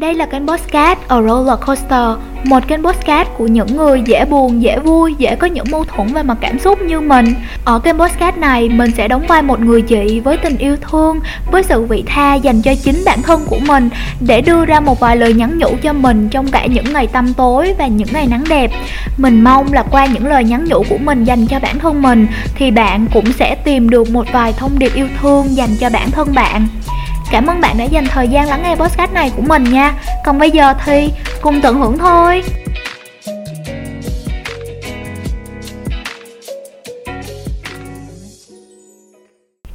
Đây là kênh podcast A Roller Coaster, một kênh podcast của những người dễ buồn, dễ vui, dễ có những mâu thuẫn về mặt cảm xúc như mình. Ở kênh podcast này, mình sẽ đóng vai một người chị với tình yêu thương, với sự vị tha dành cho chính bản thân của mình để đưa ra một vài lời nhắn nhủ cho mình trong cả những ngày tăm tối và những ngày nắng đẹp. Mình mong là qua những lời nhắn nhủ của mình dành cho bản thân mình thì bạn cũng sẽ tìm được một vài thông điệp yêu thương dành cho bản thân bạn. Cảm ơn bạn đã dành thời gian lắng nghe podcast này của mình nha. Còn bây giờ thì cùng tận hưởng thôi.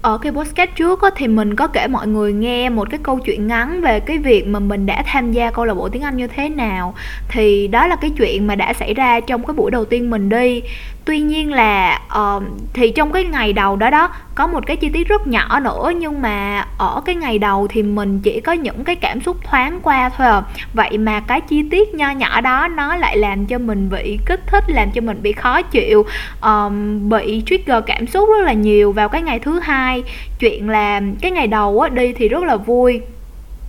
Ở cái podcast trước á, thì mình có kể mọi người nghe một cái câu chuyện ngắn về cái việc mà mình đã tham gia câu lạc bộ tiếng Anh như thế nào. Thì đó là cái chuyện mà đã xảy ra trong cái buổi đầu tiên mình đi tuy nhiên là uh, thì trong cái ngày đầu đó đó có một cái chi tiết rất nhỏ nữa nhưng mà ở cái ngày đầu thì mình chỉ có những cái cảm xúc thoáng qua thôi à. Vậy mà cái chi tiết nho nhỏ đó nó lại làm cho mình bị kích thích làm cho mình bị khó chịu um, bị trigger cảm xúc rất là nhiều vào cái ngày thứ hai. Chuyện là cái ngày đầu á đi thì rất là vui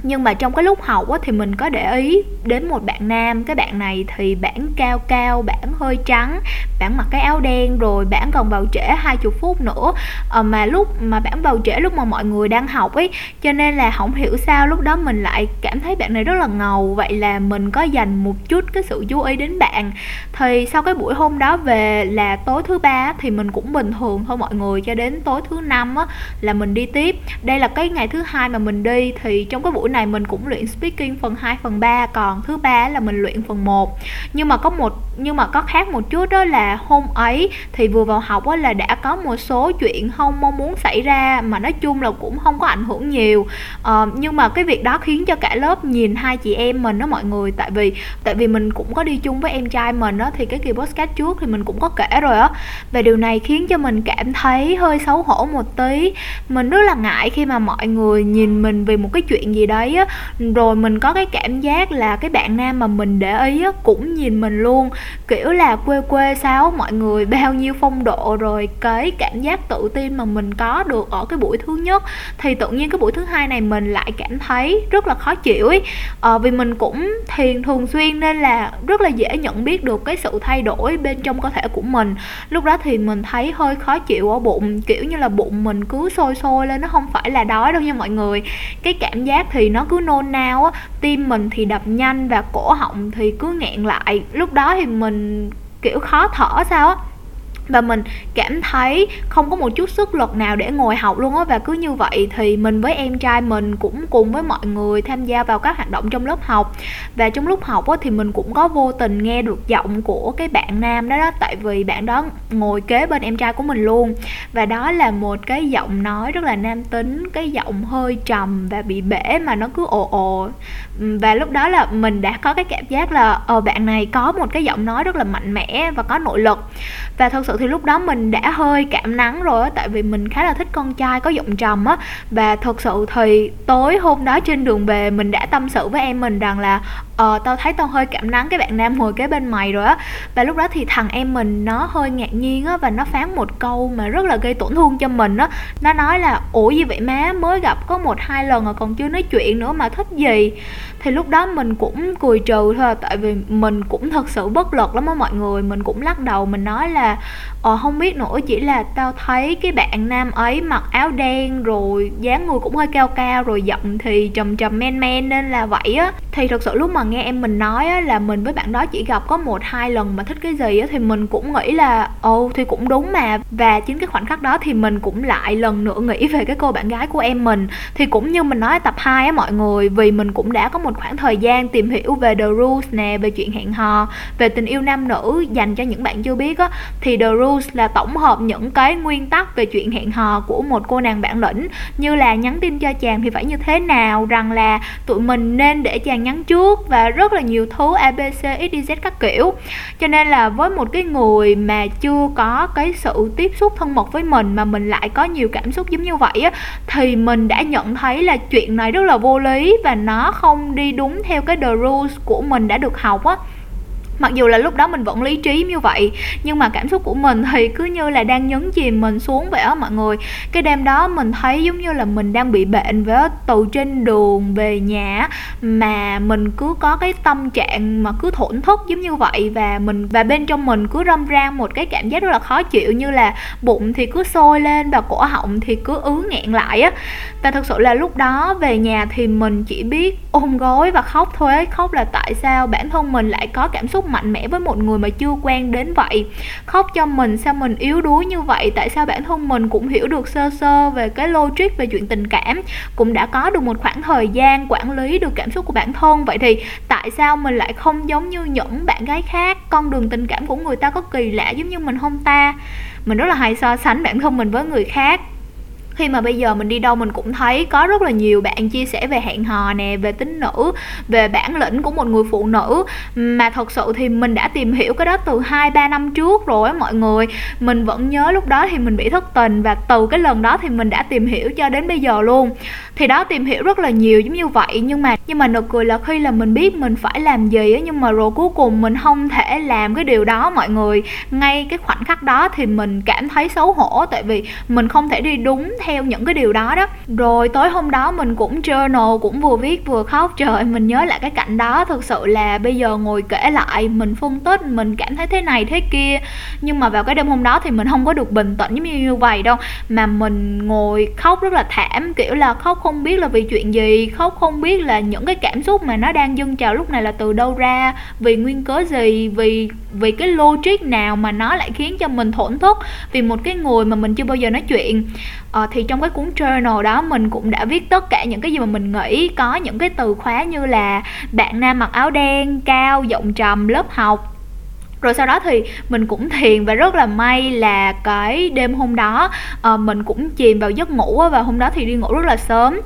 nhưng mà trong cái lúc học á, thì mình có để ý đến một bạn nam. Cái bạn này thì bản cao cao bản hơi trắng bản mặc cái áo đen rồi bản còn vào trễ hai chục phút nữa. À, mà lúc mà bản vào trễ lúc mà mọi người đang học ấy cho nên là không hiểu sao lúc đó mình lại cảm thấy bạn này rất là ngầu. Vậy là mình có dành một chút cái sự chú ý đến bạn. Thì sau cái buổi hôm đó về là tối thứ ba thì mình cũng bình thường thôi mọi người. Cho đến tối thứ năm á là mình đi tiếp. Đây là cái ngày thứ hai mà mình đi. Thì trong cái buổi này mình cũng luyện speaking phần 2 phần 3 còn thứ ba là mình luyện phần 1 nhưng mà có một nhưng mà có khác một chút đó là hôm ấy thì vừa vào học á là đã có một số chuyện không mong muốn xảy ra mà nói chung là cũng không có ảnh hưởng nhiều. Uh, nhưng mà cái việc đó khiến cho cả lớp nhìn hai chị em mình đó mọi người tại vì tại vì mình cũng có đi chung với em trai mình đó thì cái kỳ podcast trước thì mình cũng có kể rồi á. Và điều này khiến cho mình cảm thấy hơi xấu hổ một tí. Mình rất là ngại khi mà mọi người nhìn mình vì một cái chuyện gì đó đấy á. Rồi mình có cái cảm giác là cái bạn nam mà mình để ý á cũng nhìn mình luôn. Kiểu là quê quê sao mọi người bao nhiêu phong độ rồi cái cảm giác tự tin mà mình có được ở cái buổi thứ nhất. Thì tự nhiên cái buổi thứ hai này mình lại cảm thấy rất là khó chịu ấy. Ờ, vì mình cũng thiền thường xuyên nên là rất là dễ nhận biết được cái sự thay đổi bên trong cơ thể của mình. Lúc đó thì mình thấy hơi khó chịu ở bụng kiểu như là bụng mình cứ sôi sôi lên nó không phải là đói đâu nha mọi người. Cái cảm giác thì nó cứ nôn nao á, tim mình thì đập nhanh và cổ họng thì cứ nghẹn lại. Lúc đó thì mình kiểu khó thở sao á và mình cảm thấy không có một chút sức lực nào để ngồi học luôn á, và cứ như vậy thì mình với em trai mình cũng cùng với mọi người tham gia vào các hoạt động trong lớp học. Và trong lúc học á thì mình cũng có vô tình nghe được giọng của cái bạn nam đó đó, tại vì bạn đó ngồi kế bên em trai của mình luôn. Và đó là một cái giọng nói rất là nam tính, cái giọng hơi trầm và bị bể mà nó cứ ồ ồ. Và lúc đó là mình đã có cái cảm giác là ờ bạn này có một cái giọng nói rất là mạnh mẽ và có nội lực. Và thật sự thì lúc đó mình đã hơi cảm nắng rồi á, tại vì mình khá là thích con trai có giọng trầm á. Và thật sự thì tối hôm đó trên đường về mình đã tâm sự với em mình rằng là ờ tao thấy tao hơi cảm nắng, cái bạn nam ngồi kế bên mày rồi á. Và lúc đó thì thằng em mình nó hơi ngạc nhiên á và nó phán một câu mà rất là gây tổn thương cho mình á. Nó nói là, ủa, gì vậy má? Mới gặp có một hai lần rồi còn chưa nói chuyện nữa mà thích gì? Thì lúc đó mình cũng cười trừ thôi, tại vì mình cũng thật sự bất lực lắm á mọi người. Mình cũng lắc đầu, mình nói là ờ không biết nữa, chỉ là tao thấy cái bạn nam ấy mặc áo đen rồi dáng người cũng hơi cao cao rồi giọng thì trầm trầm men men nên là vậy á. Thì thật sự lúc mà nghe em mình nói á, là mình với bạn đó chỉ gặp có một hai lần mà thích cái gì á, thì mình cũng nghĩ là ồ thì cũng đúng mà. Và chính cái khoảnh khắc đó thì mình cũng lại lần nữa nghĩ về cái cô bạn gái của em mình. Thì cũng như mình nói tập 2 á mọi người vì mình cũng đã có một khoảng thời gian tìm hiểu về the rules nè về chuyện hẹn hò về tình yêu nam nữ dành cho những bạn chưa biết á thì the rules là tổng hợp những cái nguyên tắc về chuyện hẹn hò của một cô nàng bản lĩnh. Như là nhắn tin cho chàng thì phải như thế nào rằng là tụi mình nên để chàng nhắn trước và rất là nhiều thứ abc xyz các kiểu. Cho nên là với một cái người mà chưa có cái sự tiếp xúc thân mật với mình mà mình lại có nhiều cảm xúc giống như vậy á, thì mình đã nhận thấy là chuyện này rất là vô lý và nó không đi đúng theo cái the rules của mình đã được học á mặc dù là lúc đó mình vẫn lý trí như vậy, nhưng mà cảm xúc của mình thì cứ như là đang nhấn chìm mình xuống vậy á mọi người. Cái đêm đó mình thấy giống như là mình đang bị bệnh với từ trên đường về nhà mà mình cứ có cái tâm trạng mà cứ thổn thức giống như vậy và mình, và bên trong mình cứ râm ran một cái cảm giác rất là khó chịu như là bụng thì cứ sôi lên và cổ họng thì cứ ứ nghẹn lại á. Và thực sự là lúc đó về nhà thì mình chỉ biết ôm gối và khóc thôi ấy khóc là tại sao bản thân mình lại có cảm xúc mạnh mẽ với một người mà chưa quen đến vậy. Khóc cho mình sao mình yếu đuối như vậy? Tại sao bản thân mình cũng hiểu được sơ sơ về cái logic về chuyện tình cảm? Cũng đã có được một khoảng thời gian quản lý được cảm xúc của bản thân. Vậy thì tại sao mình lại không giống như những bạn gái khác? Con đường tình cảm của người ta có kỳ lạ giống như mình không ta? Mình rất là hay so sánh bản thân mình với người khác khi mà bây giờ mình đi đâu mình cũng thấy có rất là nhiều bạn chia sẻ về hẹn hò nè, về tính nữ, về bản lĩnh của một người phụ nữ. Mà thật sự thì mình đã tìm hiểu cái đó từ hai, ba năm trước rồi á mọi người. Mình vẫn nhớ lúc đó thì mình bị thất tình và từ cái lần đó thì mình đã tìm hiểu cho đến bây giờ luôn. Thì đó, tìm hiểu rất là nhiều giống như vậy. Nhưng mà nhưng mà nực cười là khi là mình biết mình phải làm gì á, nhưng mà rồi cuối cùng mình không thể làm cái điều đó mọi người. Ngay cái khoảnh khắc đó thì mình cảm thấy xấu hổ, tại vì mình không thể đi đúng theo những cái điều đó đó. Rồi tối hôm đó mình cũng journal cũng vừa viết vừa khóc. Trời mình nhớ lại cái cảnh đó. Thực sự là bây giờ ngồi kể lại mình phân tích mình cảm thấy thế này thế kia. Nhưng mà vào cái đêm hôm đó thì mình không có được bình tĩnh giống như như vậy đâu. Mà mình ngồi khóc rất là thảm kiểu là khóc không biết là vì chuyện gì khóc không biết là những cái cảm xúc mà nó đang dâng trào lúc này là từ đâu ra vì nguyên cớ gì vì vì cái logic nào mà nó lại khiến cho mình thổn thức vì một cái người mà mình chưa bao giờ nói chuyện. À, thì trong cái cuốn journal đó mình cũng đã viết tất cả những cái gì mà mình nghĩ. Có những cái từ khóa như là bạn nam mặc áo đen cao giọng trầm lớp học. Rồi sau đó thì mình cũng thiền và rất là may là cái đêm hôm đó uh, mình cũng chìm vào giấc ngủ và hôm đó thì đi ngủ rất là sớm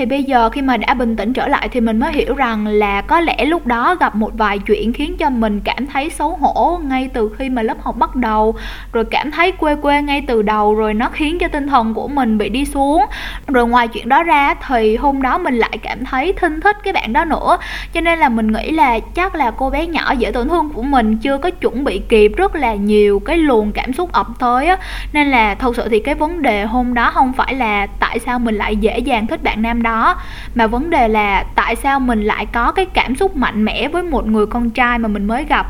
thì bây giờ khi mà đã bình tĩnh trở lại thì mình mới hiểu rằng là có lẽ lúc đó gặp một vài chuyện khiến cho mình cảm thấy xấu hổ ngay từ khi mà lớp học bắt đầu. Rồi cảm thấy quê quê ngay từ đầu, rồi nó khiến cho tinh thần của mình bị đi xuống. Rồi ngoài chuyện đó ra thì hôm đó mình lại cảm thấy thinh thích cái bạn đó nữa. Cho nên là mình nghĩ là chắc là cô bé nhỏ dễ tổn thương của mình chưa có chuẩn bị kịp rất là nhiều cái luồng cảm xúc ập tới á. Nên là thật sự thì cái vấn đề hôm đó không phải là tại sao mình lại dễ dàng thích bạn nam đó mà vấn đề là tại sao mình lại có cái cảm xúc mạnh mẽ với một người con trai mà mình mới gặp?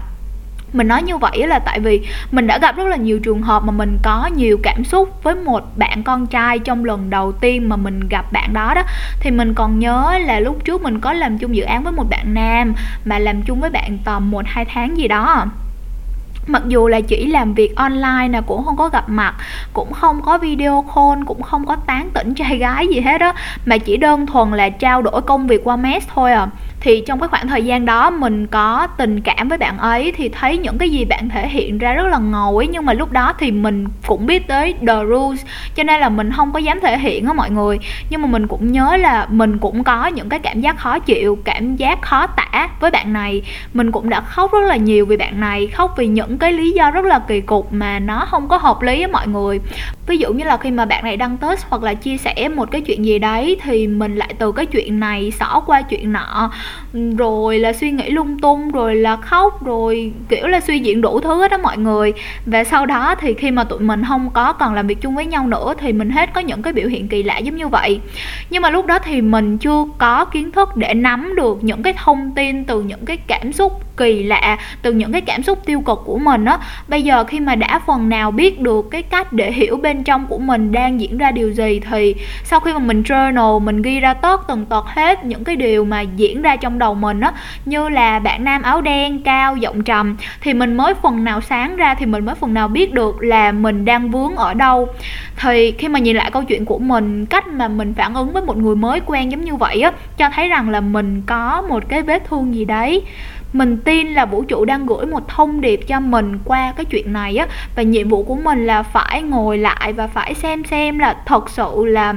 Mình nói như vậy là tại vì mình đã gặp rất là nhiều trường hợp mà mình có nhiều cảm xúc với một bạn con trai trong lần đầu tiên mà mình gặp bạn đó đó. Thì mình còn nhớ là lúc trước mình có làm chung dự án với một bạn nam mà làm chung với bạn tầm một, hai tháng gì đó mặc dù là chỉ làm việc online nè, cũng không có gặp mặt, cũng không có video call, cũng không có tán tỉnh trai gái gì hết á, mà chỉ đơn thuần là trao đổi công việc qua mess thôi à thì trong cái khoảng thời gian đó mình có tình cảm với bạn ấy thì thấy những cái gì bạn thể hiện ra rất là ngầu ấy. Nhưng mà lúc đó thì mình cũng biết tới the rules, cho nên là mình không có dám thể hiện á mọi người. Nhưng mà mình cũng nhớ là mình cũng có những cái cảm giác khó chịu, cảm giác khó tả với bạn này. Mình cũng đã khóc rất là nhiều vì bạn này, khóc vì những cái lý do rất là kỳ cục mà nó không có hợp lý với mọi người. Ví dụ như là khi mà bạn này đăng test hoặc là chia sẻ một cái chuyện gì đấy thì mình lại từ cái chuyện này xỏ qua chuyện nọ rồi là suy nghĩ lung tung, rồi là khóc, rồi kiểu là suy diễn đủ thứ đó mọi người. Và sau đó thì khi mà tụi mình không có còn làm việc chung với nhau nữa thì mình hết có những cái biểu hiện kỳ lạ giống như vậy. Nhưng mà lúc đó thì mình chưa có kiến thức để nắm được những cái thông tin từ những cái cảm xúc kỳ lạ, từ những cái cảm xúc tiêu cực của mình á. Bây giờ khi mà đã phần nào biết được cái cách để hiểu bên trong của mình đang diễn ra điều gì thì sau khi mà mình journal, mình ghi ra tất tần tật hết những cái điều mà diễn ra trong đầu mình á, như là bạn nam áo đen, cao, giọng trầm. Thì mình mới phần nào sáng ra, thì mình mới phần nào biết được là mình đang vướng ở đâu. Thì khi mà nhìn lại câu chuyện của mình, cách mà mình phản ứng với một người mới quen giống như vậy á, cho thấy rằng là mình có một cái vết thương gì đấy. Mình tin là vũ trụ đang gửi một thông điệp cho mình qua cái chuyện này á, và nhiệm vụ của mình là phải ngồi lại và phải xem xem là thật sự là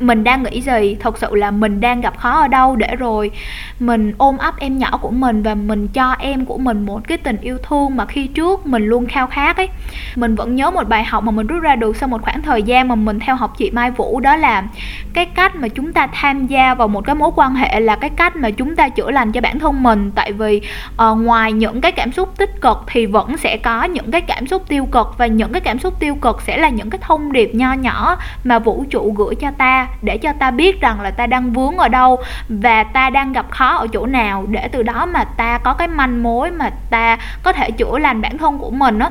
mình đang nghĩ gì? Thật sự là mình đang gặp khó ở đâu để rồi mình ôm ấp em nhỏ của mình và mình cho em của mình một cái tình yêu thương mà khi trước mình luôn khao khát ấy. Mình vẫn nhớ một bài học mà mình rút ra được sau một khoảng thời gian mà mình theo học chị Mai Vũ đó là cái cách mà chúng ta tham gia vào một cái mối quan hệ là cái cách mà chúng ta chữa lành cho bản thân mình. Tại vì uh, ngoài những cái cảm xúc tích cực thì vẫn sẽ có những cái cảm xúc tiêu cực và những cái cảm xúc tiêu cực sẽ là những cái thông điệp nho nhỏ mà vũ trụ gửi cho ta để cho ta biết rằng là ta đang vướng ở đâu và ta đang gặp khó ở chỗ nào để từ đó mà ta có cái manh mối mà ta có thể chữa lành bản thân của mình á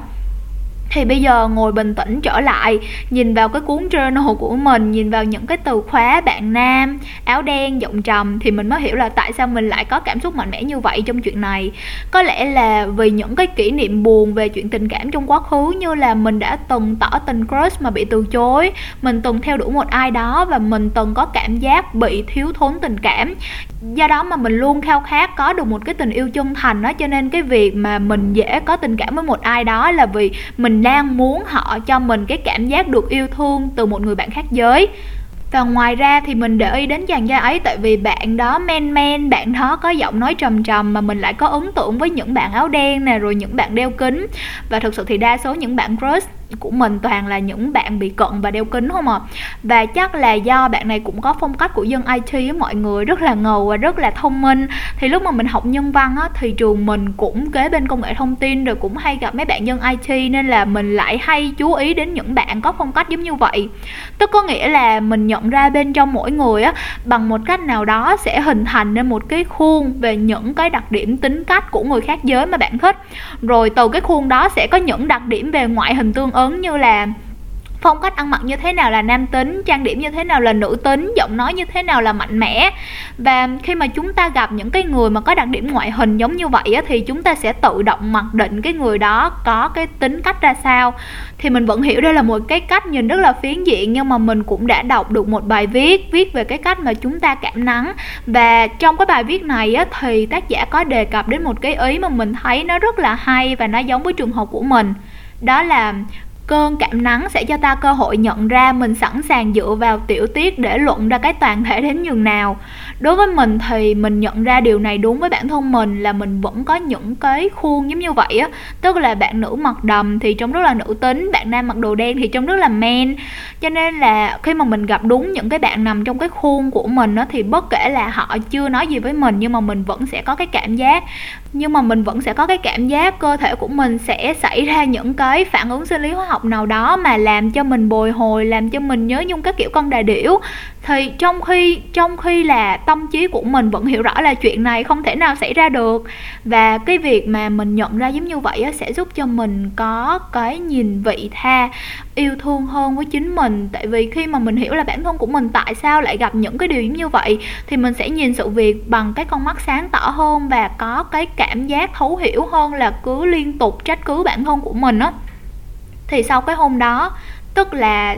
thì bây giờ ngồi bình tĩnh trở lại, nhìn vào cái cuốn journal của mình, nhìn vào những cái từ khóa bạn nam, áo đen, giọng trầm, thì mình mới hiểu là tại sao mình lại có cảm xúc mạnh mẽ như vậy trong chuyện này. Có lẽ là vì những cái kỷ niệm buồn về chuyện tình cảm trong quá khứ, như là mình đã từng tỏ tình crush mà bị từ chối, mình từng theo đuổi một ai đó và mình từng có cảm giác bị thiếu thốn tình cảm. Do đó mà mình luôn khao khát có được một cái tình yêu chân thành đó cho nên cái việc mà mình dễ có tình cảm với một ai đó là vì mình đang muốn họ cho mình cái cảm giác được yêu thương từ một người bạn khác giới. Và ngoài ra thì mình để ý đến chàng trai ấy, tại vì bạn đó men men, bạn đó có giọng nói trầm trầm mà mình lại có ấn tượng với những bạn áo đen nè, rồi những bạn đeo kính. Và thực sự thì đa số những bạn crush của mình toàn là những bạn bị cận và đeo kính không à và chắc là do bạn này cũng có phong cách của dân IT mọi người rất là ngầu và rất là thông minh. Thì lúc mà mình học nhân văn á, thì trường mình cũng kế bên công nghệ thông tin rồi cũng hay gặp mấy bạn dân IT nên là mình lại hay chú ý đến những bạn có phong cách giống như vậy. Tức có nghĩa là mình nhận ra bên trong mỗi người á, bằng một cách nào đó sẽ hình thành nên một cái khuôn về những cái đặc điểm tính cách của người khác giới mà bạn thích. Rồi từ cái khuôn đó sẽ có những đặc điểm về ngoại hình tương ứng như là phong cách ăn mặc như thế nào là nam tính trang điểm như thế nào là nữ tính giọng nói như thế nào là mạnh mẽ. Và khi mà chúng ta gặp những cái người mà có đặc điểm ngoại hình giống như vậy á, thì chúng ta sẽ tự động mặc định cái người đó có cái tính cách ra sao. Thì mình vẫn hiểu đây là một cái cách nhìn rất là phiến diện nhưng mà mình cũng đã đọc được một bài viết viết về cái cách mà chúng ta cảm nắng. Và trong cái bài viết này á, thì tác giả có đề cập đến một cái ý mà mình thấy nó rất là hay và nó giống với trường hợp của mình. Đó là cơn cảm nắng sẽ cho ta cơ hội nhận ra mình sẵn sàng dựa vào tiểu tiết để luận ra cái toàn thể đến nhường nào. Đối với mình thì mình nhận ra điều này đúng với bản thân mình là mình vẫn có những cái khuôn giống như vậy á. Tức là bạn nữ mặc đầm thì trông rất là nữ tính, bạn nam mặc đồ đen thì trông rất là men. Cho nên là khi mà mình gặp đúng những cái bạn nằm trong cái khuôn của mình á thì bất kể là họ chưa nói gì với mình nhưng mà mình vẫn sẽ có cái cảm giác nhưng mà mình vẫn sẽ có cái cảm giác cơ thể của mình sẽ xảy ra những cái phản ứng sinh lý hóa học nào đó mà làm cho mình bồi hồi, làm cho mình nhớ nhung các kiểu con đà điểu thì trong khi trong khi là tâm trí của mình vẫn hiểu rõ là chuyện này không thể nào xảy ra được và cái việc mà mình nhận ra giống như vậy á, sẽ giúp cho mình có cái nhìn vị tha yêu thương hơn với chính mình. Tại vì khi mà mình hiểu là bản thân của mình tại sao lại gặp những cái điều giống như vậy thì mình sẽ nhìn sự việc bằng cái con mắt sáng tỏ hơn và có cái cảm giác thấu hiểu hơn là cứ liên tục trách cứ bản thân của mình á. Thì sau cái hôm đó tức là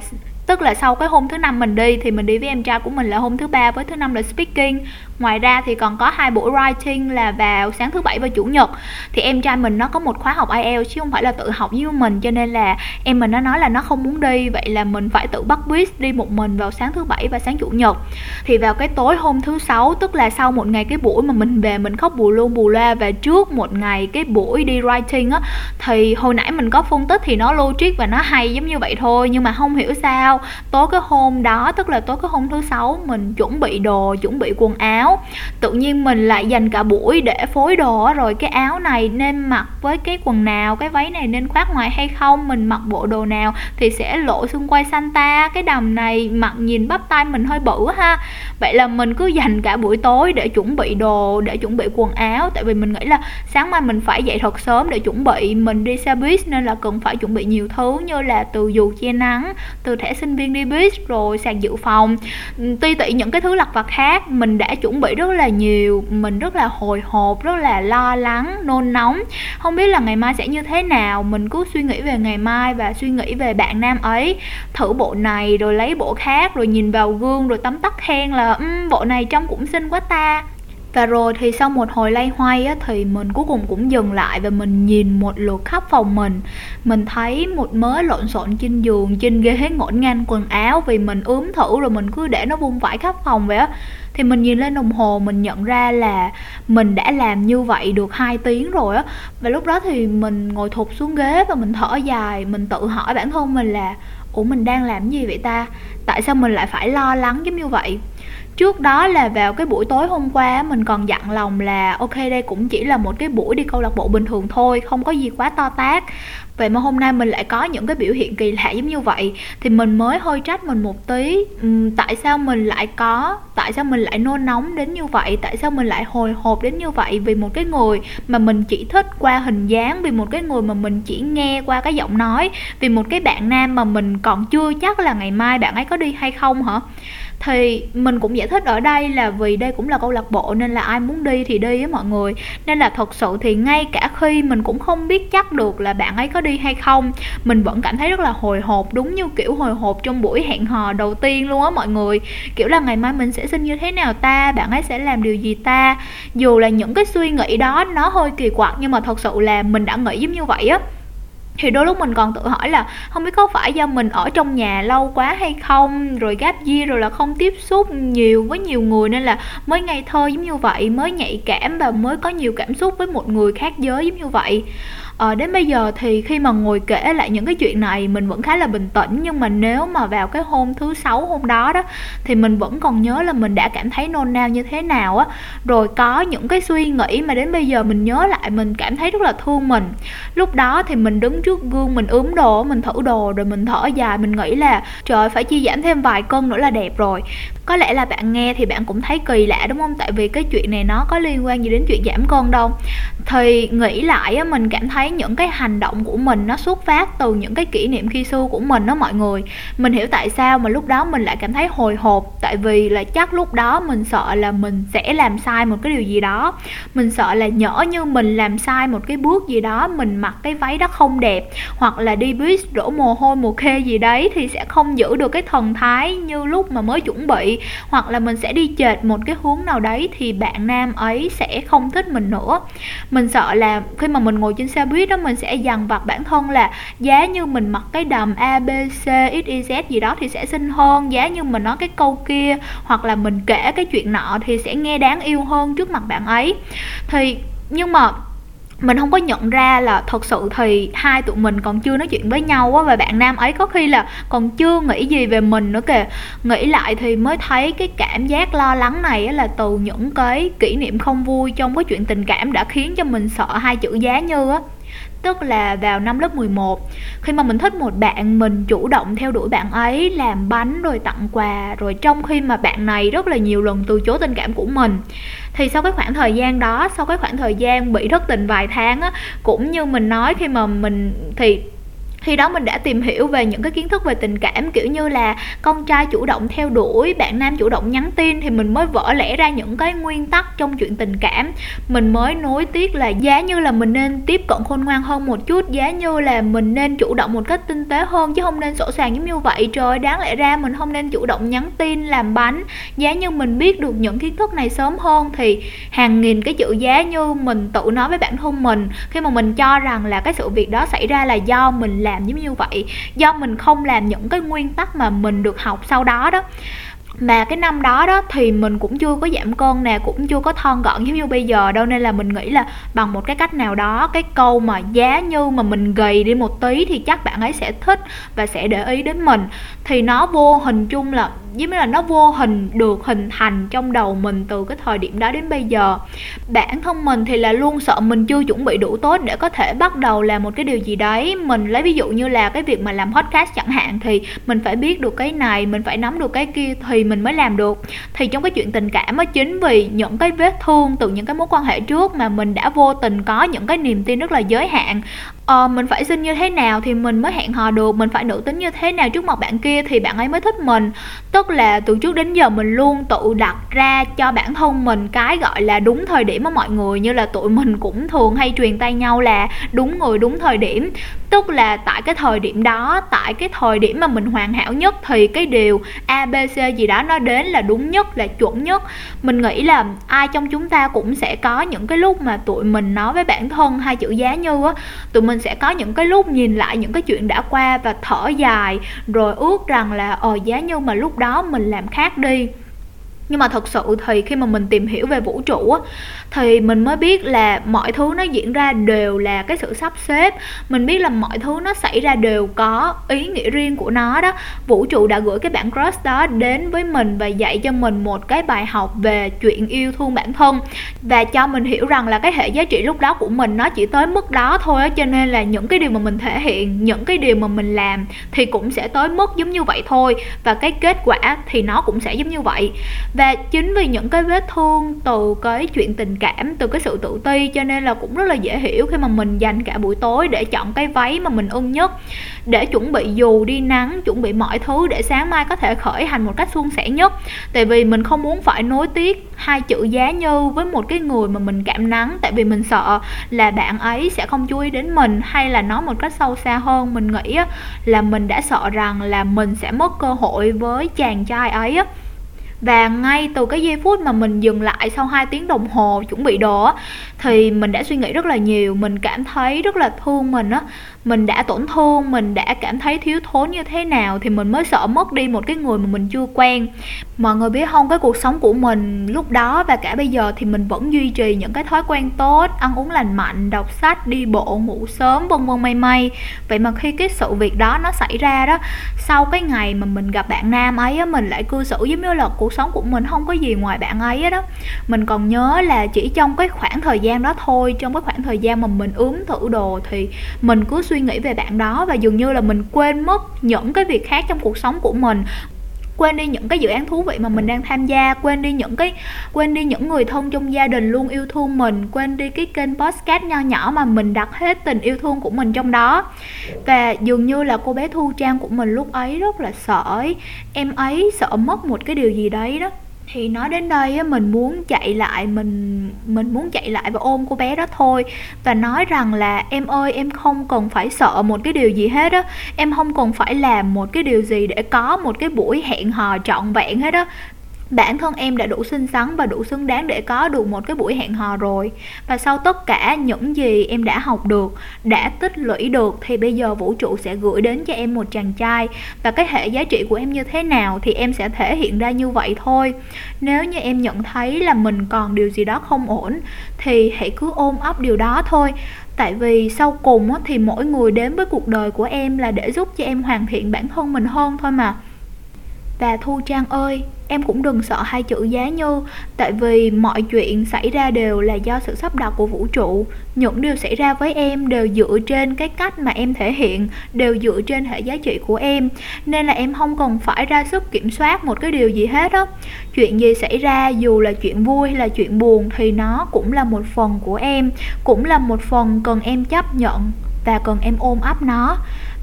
tức là sau cái hôm thứ năm mình đi, thì mình đi với em trai của mình là hôm thứ ba với thứ năm là speaking ngoài ra thì còn có hai buổi writing là vào sáng thứ bảy và chủ nhật. Thì em trai mình nó có một khóa học IELTS chứ không phải là tự học với mình, cho nên là em mình nó nói là nó không muốn đi. Vậy là mình phải tự bắt bus đi một mình vào sáng thứ bảy và sáng chủ nhật. Thì vào cái tối hôm thứ sáu, tức là sau một ngày cái buổi mà mình về mình khóc bù luôn bù loa và trước một ngày cái buổi đi writing á, thì hồi nãy mình có phân tích thì nó logic và nó hay giống như vậy thôi, nhưng mà không hiểu sao. Tối cái hôm đó, tức là tối cái hôm thứ sáu, mình chuẩn bị đồ, chuẩn bị quần áo áo. Tự nhiên mình lại dành cả buổi để phối đồ rồi cái áo này nên mặc với cái quần nào, cái váy này nên khoác ngoài hay không, mình mặc bộ đồ nào thì sẽ lộ xung quanh Santa. Cái đầm này mặc nhìn bắp tay mình hơi bự ha. Vậy là mình cứ dành cả buổi tối để chuẩn bị đồ, để chuẩn bị quần áo. Tại vì mình nghĩ là sáng mai mình phải dậy thật sớm để chuẩn bị. Mình đi xe buýt nên là cần phải chuẩn bị nhiều thứ như là từ dù che nắng, từ thẻ sinh viên đi buýt, rồi sạc dự phòng. Tuy tị những cái thứ lặt vặt khác mình đã chuẩn bị rất là nhiều mình rất là hồi hộp rất là lo lắng nôn nóng. Không biết là ngày mai sẽ như thế nào mình cứ suy nghĩ về ngày mai và suy nghĩ về bạn nam ấy. Thử bộ này rồi lấy bộ khác rồi nhìn vào gương rồi tấm tắc khen là um, bộ này trông cũng xinh quá ta và rồi thì sau một hồi lay hoay á, thì mình cuối cùng cũng dừng lại và mình nhìn một lượt khắp phòng mình. Mình thấy một mớ lộn xộn trên giường trên ghế ngổn ngang quần áo vì mình ướm thử rồi mình cứ để nó vung vãi khắp phòng vậy á. Thì mình nhìn lên đồng hồ mình nhận ra là mình đã làm như vậy được 2 tiếng rồi á. Và lúc đó thì mình ngồi thụt xuống ghế và mình thở dài mình tự hỏi bản thân mình là ủa mình đang làm gì vậy ta? Tại sao mình lại phải lo lắng giống như vậy? Trước đó là vào cái buổi tối hôm qua mình còn dặn lòng là ok đây cũng chỉ là một cái buổi đi câu lạc bộ bình thường thôi không có gì quá to tát. Vậy mà hôm nay mình lại có những cái biểu hiện kỳ lạ giống như vậy. Thì mình mới hơi trách mình một tí uhm, tại sao mình lại có tại sao mình lại nôn nóng đến như vậy tại sao mình lại hồi hộp đến như vậy? Vì một cái người mà mình chỉ thích qua hình dáng vì một cái người mà mình chỉ nghe qua cái giọng nói vì một cái bạn nam mà mình còn chưa chắc là ngày mai bạn ấy có đi hay không hả? Thì mình cũng giải thích ở đây là vì đây cũng là câu lạc bộ nên là ai muốn đi thì đi á mọi người. Nên là thật sự thì ngay cả khi mình cũng không biết chắc được là bạn ấy có đi hay không, mình vẫn cảm thấy rất là hồi hộp, đúng như kiểu hồi hộp trong buổi hẹn hò đầu tiên luôn á mọi người. Kiểu là ngày mai mình sẽ xin như thế nào ta, bạn ấy sẽ làm điều gì ta? Dù là những cái suy nghĩ đó nó hơi kỳ quặc nhưng mà thật sự là mình đã nghĩ giống như vậy á thì đôi lúc mình còn tự hỏi là không biết có phải do mình ở trong nhà lâu quá hay không, rồi gap year rồi là không tiếp xúc nhiều với nhiều người nên là mới ngây thơ giống như vậy, mới nhạy cảm và mới có nhiều cảm xúc với một người khác giới giống như vậy ờ, đến bây giờ thì khi mà ngồi kể lại những cái chuyện này mình vẫn khá là bình tĩnh. Nhưng mà nếu mà vào cái hôm thứ sáu hôm đó đó thì mình vẫn còn nhớ là mình đã cảm thấy nôn nao như thế nào á. Rồi có những cái suy nghĩ mà đến bây giờ mình nhớ lại mình cảm thấy rất là thương mình. Lúc đó thì mình đứng trước gương mình ướm đồ mình thử đồ rồi mình thở dài mình nghĩ là trời phải chi giảm thêm vài cân nữa là đẹp rồi. Có lẽ là bạn nghe thì bạn cũng thấy kỳ lạ đúng không? Tại vì cái chuyện này nó có liên quan gì đến chuyện giảm cân đâu. Thì nghĩ lại á mình cảm thấy những cái hành động của mình nó xuất phát từ những cái kỷ niệm khi xưa của mình đó mọi người. Mình hiểu tại sao mà lúc đó mình lại cảm thấy hồi hộp, tại vì là chắc lúc đó mình sợ là mình sẽ làm sai một cái điều gì đó. Mình sợ là nhỡ như mình làm sai một cái bước gì đó, mình mặc cái váy đó không đẹp, hoặc là đi buýt đổ mồ hôi, mồ khê gì đấy thì sẽ không giữ được cái thần thái như lúc mà mới chuẩn bị. Hoặc là mình sẽ đi chệch một cái hướng nào đấy thì bạn nam ấy sẽ không thích mình nữa. Mình sợ là khi mà mình ngồi trên xe buýt đó mình sẽ dằn vặt bản thân là giá như mình mặc cái đầm A, B, C, X, Y, Z gì đó thì sẽ xinh hơn, giá như mình nói cái câu kia hoặc là mình kể cái chuyện nọ thì sẽ nghe đáng yêu hơn trước mặt bạn ấy. Thì, nhưng mà mình không có nhận ra là thật sự thì hai tụi mình còn chưa nói chuyện với nhau á và bạn nam ấy có khi là còn chưa nghĩ gì về mình nữa kìa. Nghĩ lại thì mới thấy cái cảm giác lo lắng này á là từ những cái kỷ niệm không vui trong cái chuyện tình cảm đã khiến cho mình sợ hai chữ giá như á tức là vào năm lớp 11 khi mà mình thích một bạn, mình chủ động theo đuổi bạn ấy, làm bánh rồi tặng quà, rồi trong khi mà bạn này rất là nhiều lần từ chối tình cảm của mình, thì sau cái khoảng thời gian đó, sau cái khoảng thời gian bị thất tình vài tháng á, cũng như mình nói khi mà mình, thì khi đó mình đã tìm hiểu về những cái kiến thức về tình cảm, kiểu như là con trai chủ động theo đuổi, bạn nam chủ động nhắn tin thì mình mới vỡ lẽ ra những cái nguyên tắc trong chuyện tình cảm. Mình mới nối tiếc là giá như là mình nên tiếp cận khôn ngoan hơn một chút, giá như là mình nên chủ động một cách tinh tế hơn chứ không nên sổ sàng giống như vậy. Trời, đáng lẽ ra mình không nên chủ động nhắn tin, làm bánh. Giá như mình biết được những kiến thức này sớm hơn thì hàng nghìn cái chữ giá như mình tự nói với bản thân mình. Khi mà mình cho rằng là cái sự việc đó xảy ra là do mình làm làm giống như vậy. Do mình không làm những cái nguyên tắc mà mình được học sau đó đó mà cái năm đó đó thì mình cũng chưa có giảm cân nè, cũng chưa có thon gọn giống như bây giờ đâu, nên là mình nghĩ là bằng một cái cách nào đó, cái câu mà giá như mà mình gầy đi một tí thì chắc bạn ấy sẽ thích và sẽ để ý đến mình. Thì nó vô hình chung là, giống như là nó vô hình, được hình thành trong đầu mình từ cái thời điểm đó đến bây giờ. Bản thân mình thì là luôn sợ mình chưa chuẩn bị đủ tốt để có thể bắt đầu làm một cái điều gì đấy. Mình lấy ví dụ như là cái việc mà làm podcast chẳng hạn thì mình phải biết được cái này, mình phải nắm được cái kia thì mình mới làm được. Thì trong cái chuyện tình cảm á chính vì những cái vết thương từ những cái mối quan hệ trước mà mình đã vô tình có những cái niềm tin rất là giới hạn. Ờ, mình phải xin như thế nào thì mình mới hẹn hò được mình phải nữ tính như thế nào trước mặt bạn kia thì bạn ấy mới thích mình. Tức là từ trước đến giờ mình luôn tự đặt ra cho bản thân mình cái gọi là đúng thời điểm của mọi người như là tụi mình cũng thường hay truyền tay nhau là đúng người đúng thời điểm tức là tại cái thời điểm đó, tại cái thời điểm mà mình hoàn hảo nhất thì cái điều abc gì đó nó đến là đúng nhất, là chuẩn nhất. Mình nghĩ là ai trong chúng ta cũng sẽ có những cái lúc mà tụi mình nói với bản thân hai chữ giá như á, tụi mình sẽ có những cái lúc nhìn lại những cái chuyện đã qua và thở dài, rồi ước rằng là ờ giá như mà lúc đó mình làm khác đi nhưng mà thật sự thì khi mà mình tìm hiểu về vũ trụ á, thì mình mới biết là mọi thứ nó diễn ra đều là cái sự sắp xếp. Mình biết là mọi thứ nó xảy ra đều có ý nghĩa riêng của nó đó. Vũ trụ đã gửi cái bản cross đó đến với mình và dạy cho mình một cái bài học về chuyện yêu thương bản thân và cho mình hiểu rằng là cái hệ giá trị lúc đó của mình nó chỉ tới mức đó thôi á. Cho nên là những cái điều mà mình thể hiện, những cái điều mà mình làm thì cũng sẽ tới mức giống như vậy thôi và cái kết quả thì nó cũng sẽ giống như vậy và chính vì những cái vết thương từ cái chuyện tình cảm, từ cái sự tự ti cho nên là cũng rất là dễ hiểu khi mà mình dành cả buổi tối để chọn cái váy mà mình ưng nhất, để chuẩn bị dù đi nắng, chuẩn bị mọi thứ để sáng mai có thể khởi hành một cách suôn sẻ nhất. Tại vì mình không muốn phải nối tiếc hai chữ giá như với một cái người mà mình cảm nắng, tại vì mình sợ là bạn ấy sẽ không chú ý đến mình hay là nói một cách sâu xa hơn. Mình nghĩ là mình đã sợ rằng là mình sẽ mất cơ hội với chàng trai ấy á và ngay từ cái giây phút mà mình dừng lại sau 2 tiếng đồng hồ chuẩn bị đồ thì mình đã suy nghĩ rất là nhiều, mình cảm thấy rất là thương mình á. Mình đã tổn thương, mình đã cảm thấy thiếu thốn như thế nào thì mình mới sợ mất đi một cái người mà mình chưa quen mọi người biết không, cái cuộc sống của mình lúc đó và cả bây giờ thì mình vẫn duy trì những cái thói quen tốt, ăn uống lành mạnh, đọc sách, đi bộ, ngủ sớm, vân vân may may vậy mà khi cái sự việc đó nó xảy ra đó, sau cái ngày mà mình gặp bạn nam ấy á, mình lại cư xử giống như là cuộc sống của mình không có gì ngoài bạn ấy đó. Mình còn nhớ là chỉ trong cái khoảng thời gian đó thôi, trong cái khoảng thời gian mà mình ướm thử đồ thì mình cứ suy nghĩ về bạn đó và dường như là mình quên mất những cái việc khác trong cuộc sống của mình quên đi những cái dự án thú vị mà mình đang tham gia, quên đi những cái, quên đi những người thân trong gia đình luôn yêu thương mình, quên đi cái kênh podcast nho nhỏ mà mình đặt hết tình yêu thương của mình trong đó. Và dường như là cô bé thu trang của mình lúc ấy rất là sợ em ấy sợ mất một cái điều gì đấy đó thì nói đến đây á, mình muốn chạy lại, mình mình muốn chạy lại và ôm cô bé đó thôi. Và nói rằng là, em ơi, em không cần phải sợ một cái điều gì hết á. Em không cần phải làm một cái điều gì để có một cái buổi hẹn hò trọn vẹn hết á bản thân em đã đủ xinh xắn và đủ xứng đáng để có được một cái buổi hẹn hò rồi. Và sau tất cả những gì em đã học được, đã tích lũy được, thì bây giờ vũ trụ sẽ gửi đến cho em một chàng trai. Và cái hệ giá trị của em như thế nào thì em sẽ thể hiện ra như vậy thôi. Nếu như em nhận thấy là mình còn điều gì đó không ổn, thì hãy cứ ôm ấp điều đó thôi. Tại vì sau cùng thì mỗi người đến với cuộc đời của em là để giúp cho em hoàn thiện bản thân mình hơn thôi mà và thu trang ơi, em cũng đừng sợ hai chữ giá như tại vì mọi chuyện xảy ra đều là do sự sắp đặt của vũ trụ. Những điều xảy ra với em đều dựa trên cái cách mà em thể hiện, đều dựa trên hệ giá trị của em. Nên là em không cần phải ra sức kiểm soát một cái điều gì hết á. Chuyện gì xảy ra, dù là chuyện vui hay là chuyện buồn, thì nó cũng là một phần của em, cũng là một phần cần em chấp nhận và cần em ôm ấp nó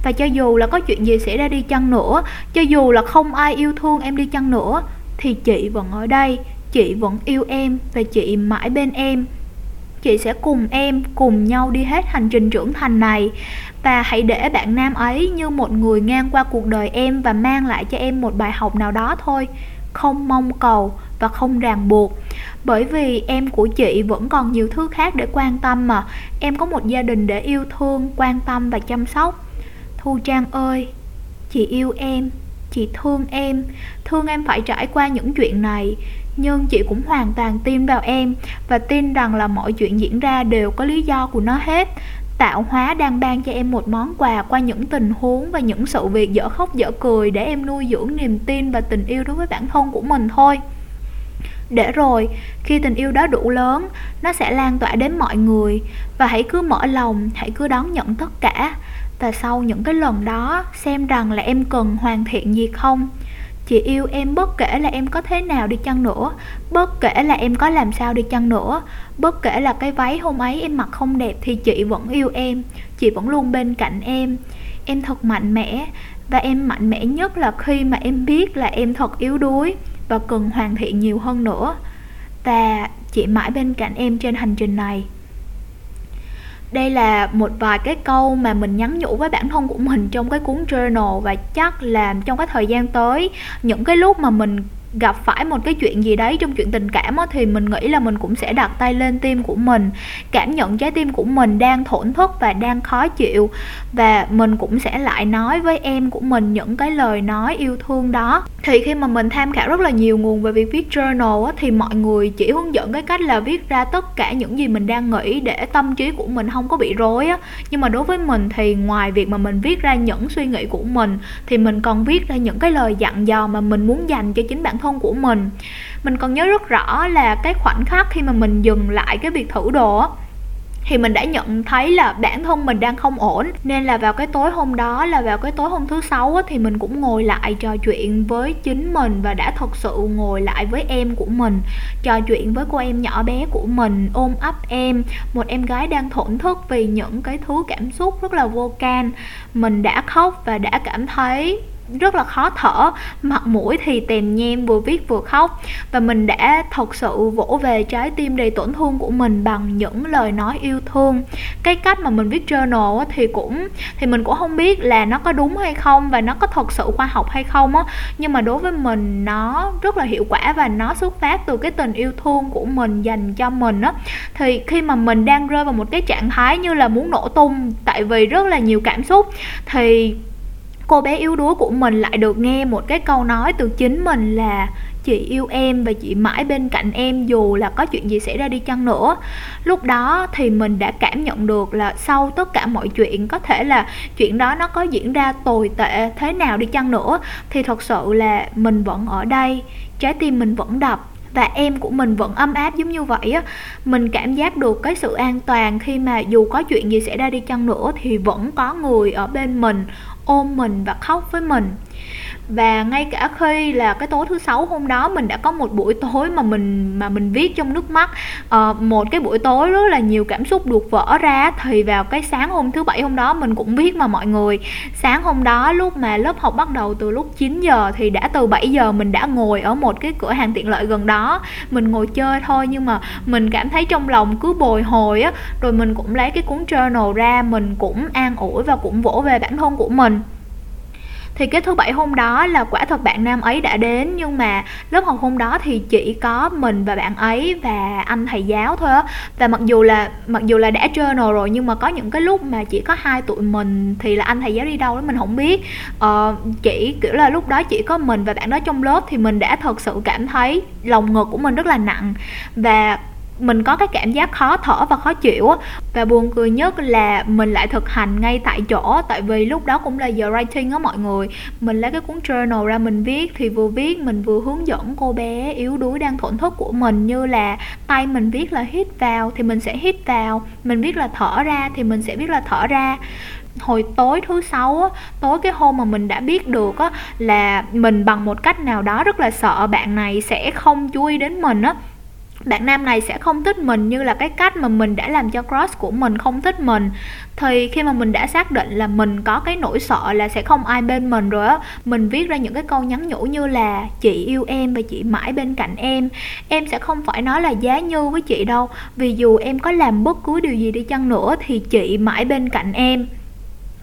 và cho dù là có chuyện gì xảy ra đi chăng nữa, cho dù là không ai yêu thương em đi chăng nữa, thì chị vẫn ở đây, chị vẫn yêu em và chị mãi bên em. Chị sẽ cùng em, cùng nhau đi hết hành trình trưởng thành này. Và hãy để bạn nam ấy như một người ngang qua cuộc đời em và mang lại cho em một bài học nào đó thôi. Không mong cầu và không ràng buộc. Bởi vì em của chị vẫn còn nhiều thứ khác để quan tâm mà. Em có một gia đình để yêu thương, quan tâm và chăm sóc thu trang ơi, chị yêu em, chị thương em thương em phải trải qua những chuyện này. Nhưng chị cũng hoàn toàn tin vào em và tin rằng là mọi chuyện diễn ra đều có lý do của nó hết. Tạo hóa đang ban cho em một món quà qua những tình huống và những sự việc dở khóc dở cười để em nuôi dưỡng niềm tin và tình yêu đối với bản thân của mình thôi. Để rồi, khi tình yêu đó đủ lớn, nó sẽ lan tỏa đến mọi người. Và hãy cứ mở lòng, hãy cứ đón nhận tất cả và sau những cái lần đó, xem rằng là em cần hoàn thiện gì không? Chị yêu em bất kể là em có thế nào đi chăng nữa, bất kể là em có làm sao đi chăng nữa, bất kể là cái váy hôm ấy em mặc không đẹp thì chị vẫn yêu em, chị vẫn luôn bên cạnh em. Em thật mạnh mẽ, và em mạnh mẽ nhất là khi mà em biết là em thật yếu đuối và cần hoàn thiện nhiều hơn nữa. Và chị mãi bên cạnh em trên hành trình này đây là một vài cái câu mà mình nhắn nhủ với bản thân của mình trong cái cuốn journal và chắc là trong cái thời gian tới, những cái lúc mà mình gặp phải một cái chuyện gì đấy trong chuyện tình cảm á, thì mình nghĩ là mình cũng sẽ đặt tay lên tim của mình. Cảm nhận trái tim của mình đang thổn thức và đang khó chịu. Và mình cũng sẽ lại nói với em của mình những cái lời nói yêu thương đó. Thì khi mà mình tham khảo rất là nhiều nguồn về việc viết journal á, thì mọi người chỉ hướng dẫn cái cách là viết ra tất cả những gì mình đang nghĩ để tâm trí của mình không có bị rối á. Nhưng mà đối với mình thì ngoài việc mà mình viết ra những suy nghĩ của mình thì mình còn viết ra những cái lời dặn dò mà mình muốn dành cho chính bản thân của mình. Mình còn nhớ rất rõ là cái khoảnh khắc khi mà mình dừng lại cái việc thử đồ thì mình đã nhận thấy là bản thân mình đang không ổn. Nên là vào cái tối hôm đó, là vào cái tối hôm thứ sáu thì mình cũng ngồi lại trò chuyện với chính mình và đã thật sự ngồi lại với em của mình, trò chuyện với cô em nhỏ bé của mình, ôm ấp em. Một em gái đang thổn thức vì những cái thứ cảm xúc rất là vô can. Mình đã khóc và đã cảm thấy rất là khó thở, mặt mũi thì tèm nhem, vừa viết vừa khóc. Và mình đã thật sự vỗ về trái tim đầy tổn thương của mình bằng những lời nói yêu thương. Cái cách mà mình viết journal thì cũng, thì mình cũng không biết là nó có đúng hay không và nó có thật sự khoa học hay không á. Nhưng mà đối với mình, nó rất là hiệu quả và nó xuất phát từ cái tình yêu thương của mình dành cho mình á. Thì khi mà mình đang rơi vào một cái trạng thái như là muốn nổ tung, tại vì rất là nhiều cảm xúc, thì cô bé yếu đuối của mình lại được nghe một cái câu nói từ chính mình là, chị yêu em và chị mãi bên cạnh em dù là có chuyện gì xảy ra đi chăng nữa. Lúc đó thì mình đã cảm nhận được là sau tất cả mọi chuyện, có thể là chuyện đó nó có diễn ra tồi tệ thế nào đi chăng nữa, thì thật sự là mình vẫn ở đây, trái tim mình vẫn đập và em của mình vẫn ấm áp giống như vậy á. Mình cảm giác được cái sự an toàn khi mà dù có chuyện gì xảy ra đi chăng nữa thì vẫn có người ở bên mình ôm mình và khóc với mình và ngay cả khi là cái tối thứ sáu hôm đó mình đã có một buổi tối mà mình mà mình viết trong nước mắt. À, một cái buổi tối rất là nhiều cảm xúc được vỡ ra thì vào cái sáng hôm thứ bảy hôm đó mình cũng viết mà mọi người. Sáng hôm đó lúc mà lớp học bắt đầu từ lúc 9 giờ thì đã từ 7 giờ mình đã ngồi ở một cái cửa hàng tiện lợi gần đó. Mình ngồi chơi thôi nhưng mà mình cảm thấy trong lòng cứ bồi hồi á. Rồi mình cũng lấy cái cuốn journal ra mình cũng an ủi và cũng vỗ về bản thân của mình thì cái thứ bảy hôm đó là quả thật bạn nam ấy đã đến nhưng mà lớp học hôm đó thì chỉ có mình và bạn ấy và anh thầy giáo thôi á. Và mặc dù là mặc dù là đã journal rồi nhưng mà có những cái lúc mà chỉ có hai tụi mình thì là anh thầy giáo đi đâu đó mình không biết. Ờ, chỉ kiểu là lúc đó chỉ có mình và bạn đó trong lớp thì mình đã thật sự cảm thấy lòng ngực của mình rất là nặng. Và mình có cái cảm giác khó thở và khó chịu và buồn cười nhất là mình lại thực hành ngay tại chỗ tại vì lúc đó cũng là giờ writing á mọi người. Mình lấy cái cuốn journal ra mình viết thì vừa viết mình vừa hướng dẫn cô bé yếu đuối đang thổn thức của mình như là tay mình viết là hít vào thì mình sẽ hít vào mình viết là thở ra thì mình sẽ viết là thở ra. Hồi tối thứ sáu á, tối cái hôm mà mình đã biết được á, là mình bằng một cách nào đó rất là sợ bạn này sẽ không chú ý đến mình á bạn nam này sẽ không thích mình như là cái cách mà mình đã làm cho cross của mình không thích mình. Thì khi mà mình đã xác định là mình có cái nỗi sợ là sẽ không ai bên mình rồi á, mình viết ra những cái câu nhắn nhủ như là chị yêu em và chị mãi bên cạnh em. Em sẽ không phải nói là giá như với chị đâu, vì dù em có làm bất cứ điều gì đi chăng nữa thì chị mãi bên cạnh em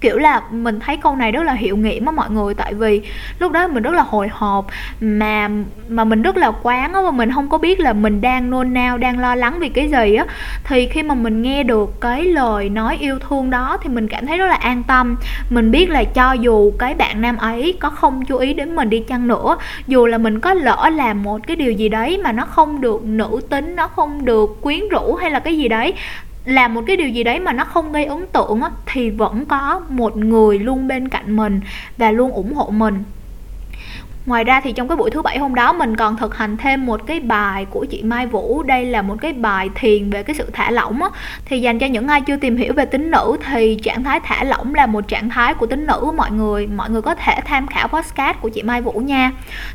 kiểu là mình thấy câu này rất là hiệu nghiệm á mọi người. Tại vì lúc đó mình rất là hồi hộp, mà mà mình rất là quán á và mình không có biết là mình đang nôn nao, đang lo lắng vì cái gì á. Thì khi mà mình nghe được cái lời nói yêu thương đó thì mình cảm thấy rất là an tâm. Mình biết là cho dù cái bạn nam ấy có không chú ý đến mình đi chăng nữa, dù là mình có lỡ làm một cái điều gì đấy mà nó không được nữ tính, nó không được quyến rũ hay là cái gì đấy làm một cái điều gì đấy mà nó không gây ấn tượng á, thì vẫn có một người luôn bên cạnh mình và luôn ủng hộ mình. Ngoài ra thì trong cái buổi thứ bảy hôm đó, mình còn thực hành thêm một cái bài của chị Mai Vũ. Đây là một cái bài thiền về cái sự thả lỏng á. Thì dành cho những ai chưa tìm hiểu về tính nữ Thì trạng thái thả lỏng là một trạng thái của tính nữ, mọi người Mọi người có thể tham khảo podcast của chị Mai Vũ nha.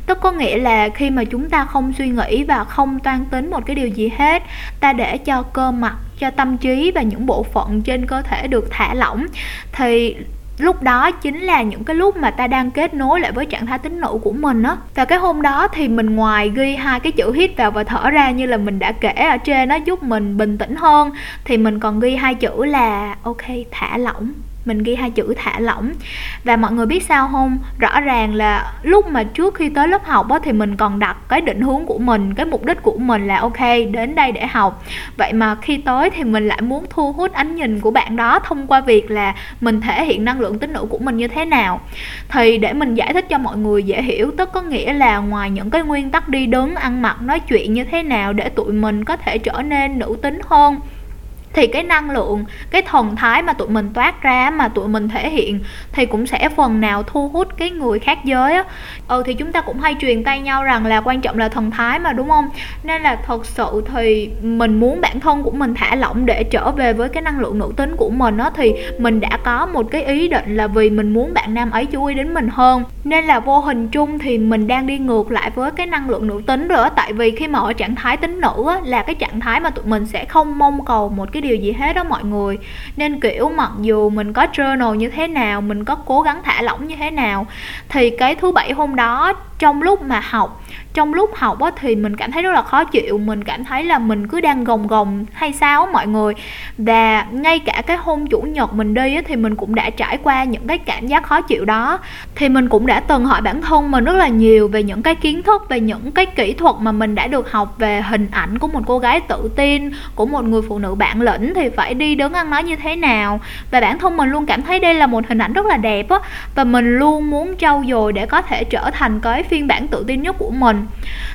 Tức có nghĩa là khi mà chúng ta không suy nghĩ và không toan tính một cái điều gì hết, Ta để cho cơ mặt, cho tâm trí và những bộ phận trên cơ thể được thả lỏng, thì lúc đó chính là những cái lúc mà ta đang kết nối lại với trạng thái tính nữ của mình á. Và cái hôm đó thì mình ngoài ghi hai cái chữ hít vào và thở ra như là mình đã kể ở trên nó giúp mình bình tĩnh hơn, thì mình còn ghi hai chữ là, ok, thả lỏng mình ghi hai chữ thả lỏng. Và mọi người biết sao không? Rõ ràng là lúc mà trước khi tới lớp học á, thì mình còn đặt cái định hướng của mình cái mục đích của mình là ok đến đây để học. Vậy mà khi tới thì mình lại muốn thu hút ánh nhìn của bạn đó thông qua việc là mình thể hiện năng lượng tính nữ của mình như thế nào. Thì để mình giải thích cho mọi người dễ hiểu tức có nghĩa là ngoài những cái nguyên tắc đi đứng ăn mặc nói chuyện như thế nào để tụi mình có thể trở nên nữ tính hơn thì cái năng lượng, cái thần thái mà tụi mình toát ra mà tụi mình thể hiện thì cũng sẽ phần nào thu hút cái người khác giới á. Ừ thì chúng ta cũng hay truyền tay nhau rằng là quan trọng là thần thái mà, đúng không? Nên là thật sự thì mình muốn bản thân của mình thả lỏng để trở về với cái năng lượng nữ tính của mình á, thì mình đã có một cái ý định là vì mình muốn bạn nam ấy chú ý đến mình hơn. Nên là vô hình chung thì mình đang đi ngược lại với cái năng lượng nữ tính rồi á, tại vì khi mà ở trạng thái tính nữ á, là cái trạng thái mà tụi mình sẽ không mong cầu một cái cái điều gì hết đó mọi người. Nên, kiểu, mặc dù mình có journal như thế nào, mình có cố gắng thả lỏng như thế nào, thì cái thứ bảy hôm đó, trong lúc mà học trong lúc học á, thì mình cảm thấy rất là khó chịu mình cảm thấy là mình cứ đang gồng gồng hay sao mọi người. Và ngay cả cái hôm chủ nhật mình đi á, thì mình cũng đã trải qua những cái cảm giác khó chịu đó. Thì mình cũng đã từng hỏi bản thân mình rất là nhiều về những cái kiến thức về những cái kỹ thuật mà mình đã được học về hình ảnh của một cô gái tự tin của một người phụ nữ bản lĩnh thì phải đi đứng ăn nói như thế nào. Và bản thân mình luôn cảm thấy đây là một hình ảnh rất là đẹp á. Và mình luôn muốn trau dồi để có thể trở thành cái phiên bản tự tin nhất của mình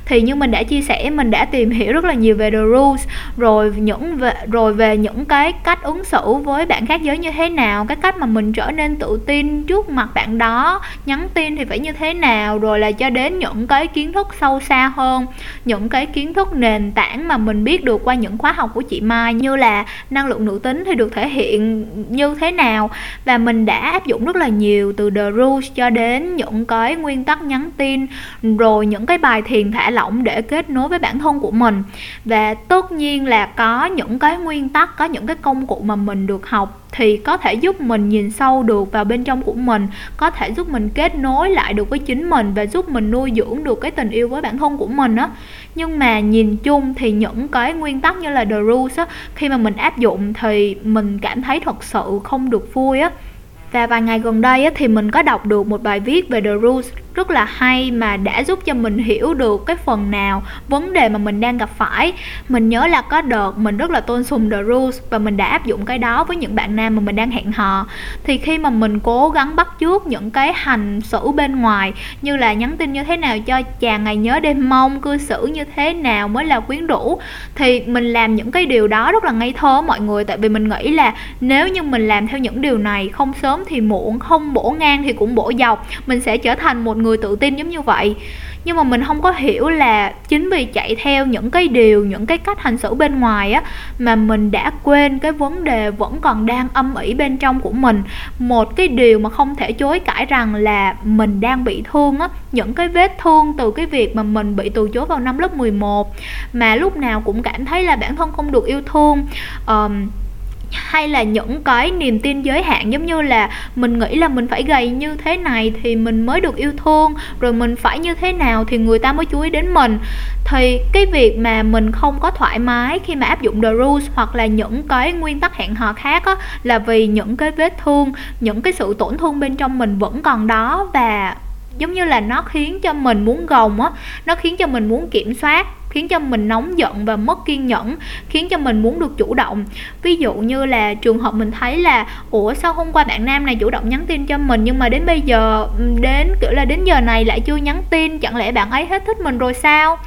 thì như mình đã chia sẻ mình đã tìm hiểu rất là nhiều về the rules rồi những về, rồi về những cái cách ứng xử với bạn khác giới như thế nào cái cách mà mình trở nên tự tin trước mặt bạn đó nhắn tin thì phải như thế nào rồi là cho đến những cái kiến thức sâu xa hơn những cái kiến thức nền tảng mà mình biết được qua những khóa học của chị Mai như là năng lượng nữ tính thì được thể hiện như thế nào. Và mình đã áp dụng rất là nhiều từ the rules cho đến những cái nguyên tắc nhắn tin rồi những cái bài thiền thả lỏng để kết nối với bản thân của mình. Và tất nhiên là có những cái nguyên tắc, có những cái công cụ mà mình được học thì có thể giúp mình nhìn sâu được vào bên trong của mình, có thể giúp mình kết nối lại được với chính mình và giúp mình nuôi dưỡng được cái tình yêu với bản thân của mình á. Nhưng mà nhìn chung thì những cái nguyên tắc như là the rules á, khi mà mình áp dụng thì mình cảm thấy thật sự không được vui á và vài ngày gần đây thì mình có đọc được một bài viết về The Rules rất là hay mà đã giúp cho mình hiểu được cái phần nào vấn đề mà mình đang gặp phải. Mình nhớ là có đợt mình rất là tôn sùng the rules và mình đã áp dụng cái đó với những bạn nam mà mình đang hẹn hò. Thì khi mà mình cố gắng bắt chước những cái hành xử bên ngoài, như là nhắn tin như thế nào cho chàng ngày nhớ đêm mong, cư xử như thế nào mới là quyến rũ, thì mình làm những cái điều đó rất là ngây thơ mọi người. Tại vì mình nghĩ là nếu như mình làm theo những điều này, không sớm thì muộn không bổ ngang thì cũng bổ dọc. Mình sẽ trở thành một người tự tin giống như vậy. Nhưng mà mình không có hiểu là chính vì chạy theo những cái điều những cái cách hành xử bên ngoài á mà mình đã quên cái vấn đề vẫn còn đang âm ỉ bên trong của mình. Một cái điều mà không thể chối cãi rằng là mình đang bị thương á những cái vết thương từ cái việc mà mình bị từ chối vào năm lớp 11 mà lúc nào cũng cảm thấy là bản thân không được yêu thương. Um, hay là những cái niềm tin giới hạn, giống như là mình nghĩ là mình phải gầy như thế này thì mình mới được yêu thương, rồi mình phải như thế nào thì người ta mới chú ý đến mình. Thì cái việc mà mình không có thoải mái khi mà áp dụng the rules hoặc là những cái nguyên tắc hẹn hò khác á, là vì những cái vết thương, những cái sự tổn thương bên trong mình vẫn còn đó và giống như là nó khiến cho mình muốn gồng á, nó khiến cho mình muốn kiểm soát, khiến cho mình nóng giận và mất kiên nhẫn, khiến cho mình muốn được chủ động. Ví dụ như là trường hợp mình thấy là, ủa, sao hôm qua bạn nam này chủ động nhắn tin cho mình, nhưng mà đến bây giờ đến, kiểu là, đến giờ này lại chưa nhắn tin, chẳng lẽ bạn ấy hết thích mình rồi sao?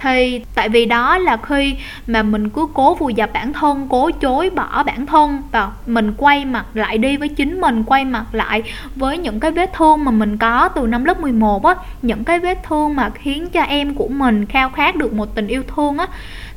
Thì tại vì đó là khi mà mình cứ cố vùi dập bản thân, cố chối bỏ bản thân và mình quay mặt lại đi với chính mình, quay mặt lại với những cái vết thương mà mình có từ năm lớp 11 á, những cái vết thương mà khiến cho em của mình khao khát được một tình yêu thương á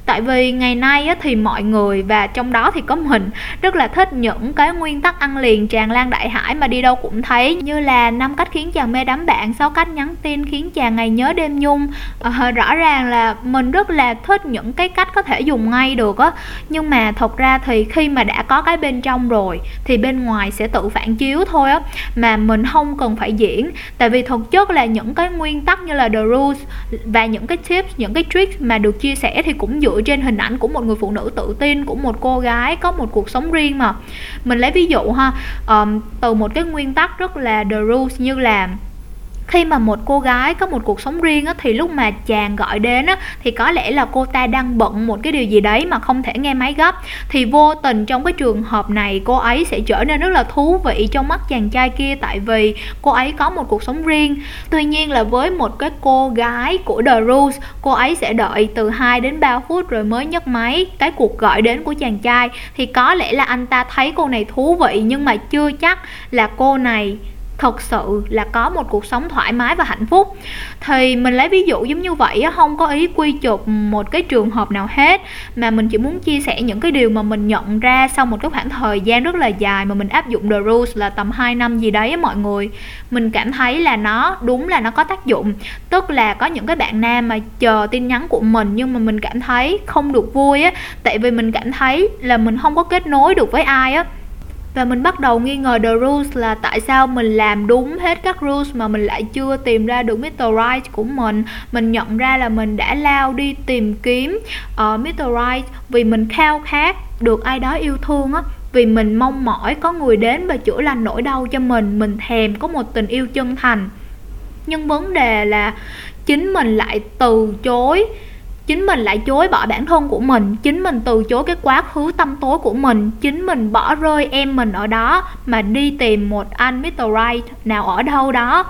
tại vì ngày nay á, thì mọi người và trong đó thì có mình rất là thích những cái nguyên tắc ăn liền tràn lan đại hải mà đi đâu cũng thấy như là năm cách khiến chàng mê đắm bạn sáu cách nhắn tin khiến chàng ngày nhớ đêm nhung. À, rõ ràng là mình rất là thích những cái cách có thể dùng ngay được á. Nhưng mà thật ra thì khi mà đã có cái bên trong rồi thì bên ngoài sẽ tự phản chiếu thôi á mà mình không cần phải diễn. Tại vì thực chất là những cái nguyên tắc như là the rules và những cái tips những cái tricks mà được chia sẻ thì cũng dựa trên hình ảnh của một người phụ nữ tự tin của một cô gái có một cuộc sống riêng mà. Mình lấy ví dụ ha um, từ một cái nguyên tắc rất là the rules như là khi mà một cô gái có một cuộc sống riêng á, thì lúc mà chàng gọi đến á, thì có lẽ là cô ta đang bận một cái điều gì đấy mà không thể nghe máy gấp. Thì vô tình trong cái trường hợp này cô ấy sẽ trở nên rất là thú vị trong mắt chàng trai kia tại vì cô ấy có một cuộc sống riêng. Tuy nhiên là với một cái cô gái của The Rules cô ấy sẽ đợi từ 2 đến 3 phút rồi mới nhấc máy cái cuộc gọi đến của chàng trai. Thì có lẽ là anh ta thấy cô này thú vị nhưng mà chưa chắc là cô này thật sự là có một cuộc sống thoải mái và hạnh phúc. Thì mình lấy ví dụ giống như vậy không có ý quy chụp một cái trường hợp nào hết, mà mình chỉ muốn chia sẻ những cái điều mà mình nhận ra sau một cái khoảng thời gian rất là dài mà mình áp dụng the rules là tầm 2 năm gì đấy mọi người. Mình cảm thấy là nó đúng là nó có tác dụng. Tức là có những cái bạn nam mà chờ tin nhắn của mình nhưng mà mình cảm thấy không được vui á, tại vì mình cảm thấy là mình không có kết nối được với ai á và mình bắt đầu nghi ngờ The Rules là tại sao mình làm đúng hết các rules mà mình lại chưa tìm ra được Mr. Right của mình mình nhận ra là mình đã lao đi tìm kiếm ờ, uh, Mr. Right vì mình khao khát được ai đó yêu thương á vì mình mong mỏi có người đến và chữa lành nỗi đau cho mình mình thèm có một tình yêu chân thành nhưng vấn đề là chính mình lại từ chối chính mình lại chối bỏ bản thân của mình. Chính mình từ chối cái quá khứ tâm tối của mình. Chính mình bỏ rơi em mình ở đó mà đi tìm một anh Mr. Right nào ở đâu đó.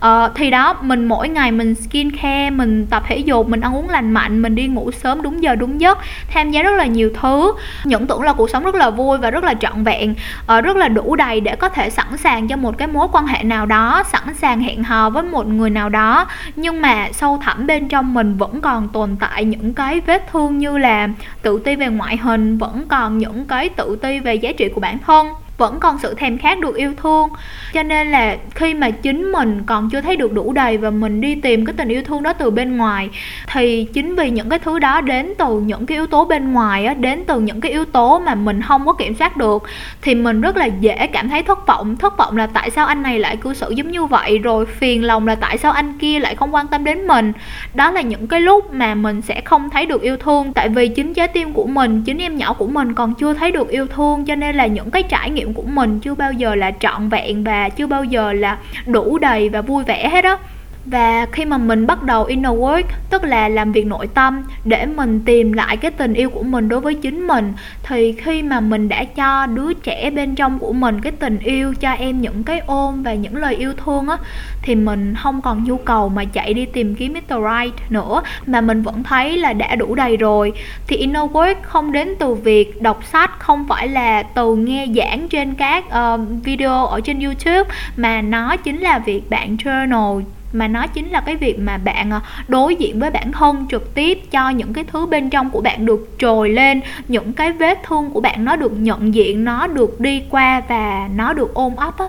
Ờ, thì đó mình mỗi ngày mình skin care mình tập thể dục mình ăn uống lành mạnh mình đi ngủ sớm đúng giờ đúng giấc tham gia rất là nhiều thứ. Những tưởng là cuộc sống rất là vui và rất là trọn vẹn ờ, rất là đủ đầy để có thể sẵn sàng cho một cái mối quan hệ nào đó sẵn sàng hẹn hò với một người nào đó. Nhưng mà sâu thẳm bên trong mình vẫn còn tồn tại những cái vết thương như là tự ti về ngoại hình, vẫn còn những cái tự ti về giá trị của bản thân vẫn còn sự thèm khát được yêu thương. Cho nên là khi mà chính mình còn chưa thấy được đủ đầy và mình đi tìm cái tình yêu thương đó từ bên ngoài, thì chính vì những cái thứ đó đến từ những cái yếu tố bên ngoài á, đến từ những cái yếu tố mà mình không có kiểm soát được, thì mình rất là dễ cảm thấy thất vọng. Thất vọng là tại sao anh này lại cư xử giống như vậy, rồi phiền lòng là tại sao anh kia lại không quan tâm đến mình. Đó là những cái lúc mà mình sẽ không thấy được yêu thương, tại vì chính trái tim của mình, chính em nhỏ của mình còn chưa thấy được yêu thương. Cho nên là những cái trải nghiệm của mình chưa bao giờ là trọn vẹn và chưa bao giờ là đủ đầy và vui vẻ hết á và khi mà mình bắt đầu inner work tức là làm việc nội tâm để mình tìm lại cái tình yêu của mình đối với chính mình thì khi mà mình đã cho đứa trẻ bên trong của mình cái tình yêu cho em những cái ôm và những lời yêu thương á thì mình không còn nhu cầu mà chạy đi tìm kiếm Mr. Right nữa mà mình vẫn thấy là đã đủ đầy rồi thì inner work không đến từ việc đọc sách không phải là từ nghe giảng trên các uh, video ở trên YouTube mà nó chính là việc bạn journal mà nó chính là cái việc mà bạn ờ, đối diện với bản thân trực tiếp cho những cái thứ bên trong của bạn được trồi lên, những cái vết thương của bạn nó được nhận diện, nó được đi qua và nó được ôm ấp á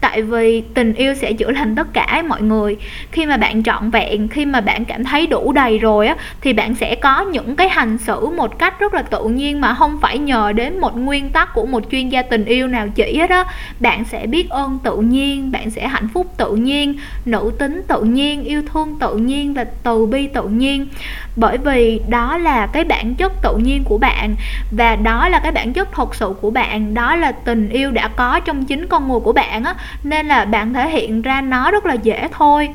tại vì tình yêu sẽ chữa lành tất cả mọi người. Khi mà bạn trọn vẹn, khi mà bạn cảm thấy đủ đầy rồi á, thì bạn sẽ có những cái hành xử một cách rất là tự nhiên mà không phải nhờ đến một nguyên tắc của một chuyên gia tình yêu nào chỉ hết á. Bạn sẽ biết ơn tự nhiên, bạn sẽ hạnh phúc tự nhiên, nữ tính tự nhiên, yêu thương tự nhiên và từ bi tự nhiên bởi vì đó là cái bản chất tự nhiên của bạn và đó là cái bản chất thật sự của bạn, đó là tình yêu đã có trong chính con người của bạn á, nên là bạn thể hiện ra nó rất là dễ thôi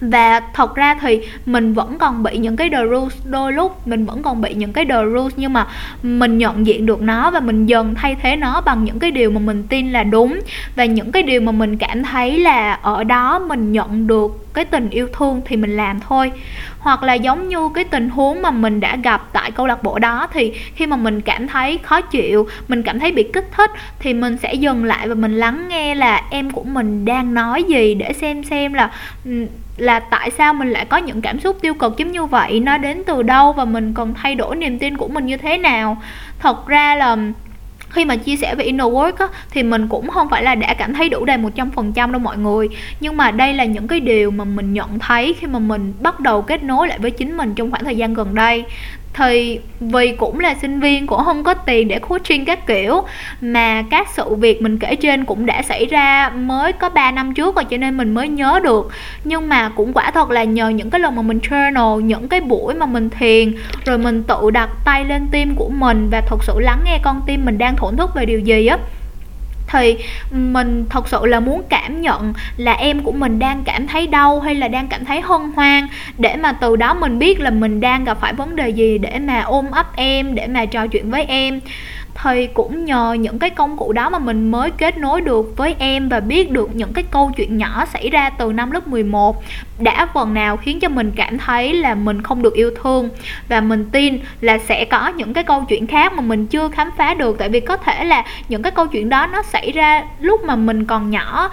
và thật ra thì mình vẫn còn bị những cái the rules, đôi lúc mình vẫn còn bị những cái the rules nhưng mà mình nhận diện được nó và mình dần thay thế nó bằng những cái điều mà mình tin là đúng. Và những cái điều mà mình cảm thấy là ở đó mình nhận được cái tình yêu thương thì mình làm thôi. Hoặc là giống như cái tình huống mà mình đã gặp tại câu lạc bộ đó thì khi mà mình cảm thấy khó chịu, mình cảm thấy bị kích thích thì mình sẽ dừng lại và mình lắng nghe là em của mình đang nói gì để xem xem là là tại sao mình lại có những cảm xúc tiêu cực giống như vậy? Nó đến từ đâu và mình cần thay đổi niềm tin của mình như thế nào? Thật ra là khi mà chia sẻ về inner work á, thì mình cũng không phải là đã cảm thấy đủ đầy 100% đâu mọi người. Nhưng mà đây là những cái điều mà mình nhận thấy khi mà mình bắt đầu kết nối lại với chính mình trong khoảng thời gian gần đây thì vì cũng là sinh viên cũng không có tiền để coaching các kiểu. Mà các sự việc mình kể trên cũng đã xảy ra mới có 3 năm trước rồi, cho nên mình mới nhớ được. Nhưng mà cũng quả thật là nhờ những cái lần mà mình journal, những cái buổi mà mình thiền, rồi mình tự đặt tay lên tim của mình và thật sự lắng nghe con tim mình đang thổn thức về điều gì á thì mình thật sự là muốn cảm nhận là em của mình đang cảm thấy đau hay là đang cảm thấy hân hoan để mà từ đó mình biết là mình đang gặp phải vấn đề gì để mà ôm ấp em, để mà trò chuyện với em thì cũng nhờ những cái công cụ đó mà mình mới kết nối được với em và biết được những cái câu chuyện nhỏ xảy ra từ năm lớp 11 đã phần nào khiến cho mình cảm thấy là mình không được yêu thương và mình tin là sẽ có những cái câu chuyện khác mà mình chưa khám phá được. Tại vì có thể là những cái câu chuyện đó nó xảy ra lúc mà mình còn nhỏ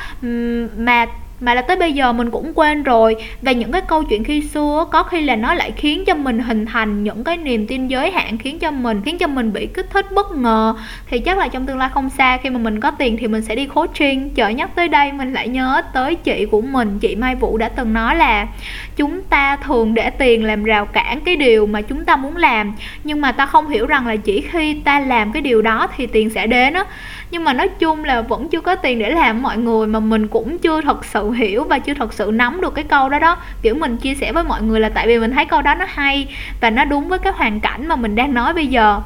mà mà là tới bây giờ mình cũng quên rồi. Và những cái câu chuyện khi xưa có khi là nó lại khiến cho mình hình thành những cái niềm tin giới hạn, khiến cho mình, khiến cho mình bị kích thích, bất ngờ. Thì chắc là trong tương lai không xa, khi mà mình có tiền thì mình sẽ đi coaching chợ nhắc tới đây, mình lại nhớ tới chị của mình, chị Mai Vũ đã từng nói là, chúng ta thường để tiền làm rào cản cái điều mà chúng ta muốn làm, nhưng mà ta không hiểu rằng là chỉ khi ta làm cái điều đó thì tiền sẽ đến á. Nhưng mà nói chung là vẫn chưa có tiền để làm mọi người mà mình cũng chưa thật sự hiểu và chưa thật sự nắm được cái câu đó đó. Kiểu mình chia sẻ với mọi người là tại vì mình thấy câu đó nó hay và nó đúng với cái hoàn cảnh mà mình đang nói bây giờ.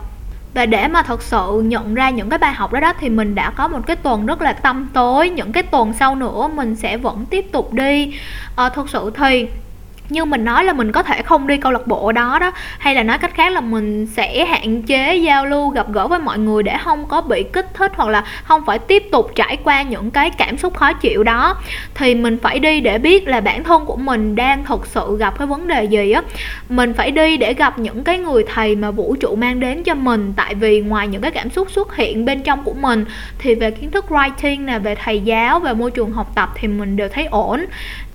Và để mà thật sự nhận ra những cái bài học đó đó thì mình đã có một cái tuần rất là tâm tối. Những cái tuần sau nữa mình sẽ vẫn tiếp tục đi. À, thật sự thì như mình nói là mình có thể không đi câu lạc bộ đó đó, hay là nói cách khác là mình sẽ hạn chế giao lưu, gặp gỡ với mọi người để không có bị kích thích hoặc là không phải tiếp tục trải qua những cái cảm xúc khó chịu đó. Thì mình phải đi để biết là bản thân của mình đang thực sự gặp cái vấn đề gì á. Mình phải đi để gặp những cái người thầy mà vũ trụ mang đến cho mình, tại vì ngoài những cái cảm xúc xuất hiện bên trong của mình, thì về kiến thức writing nè, về thầy giáo, về môi trường học tập thì mình đều thấy ổn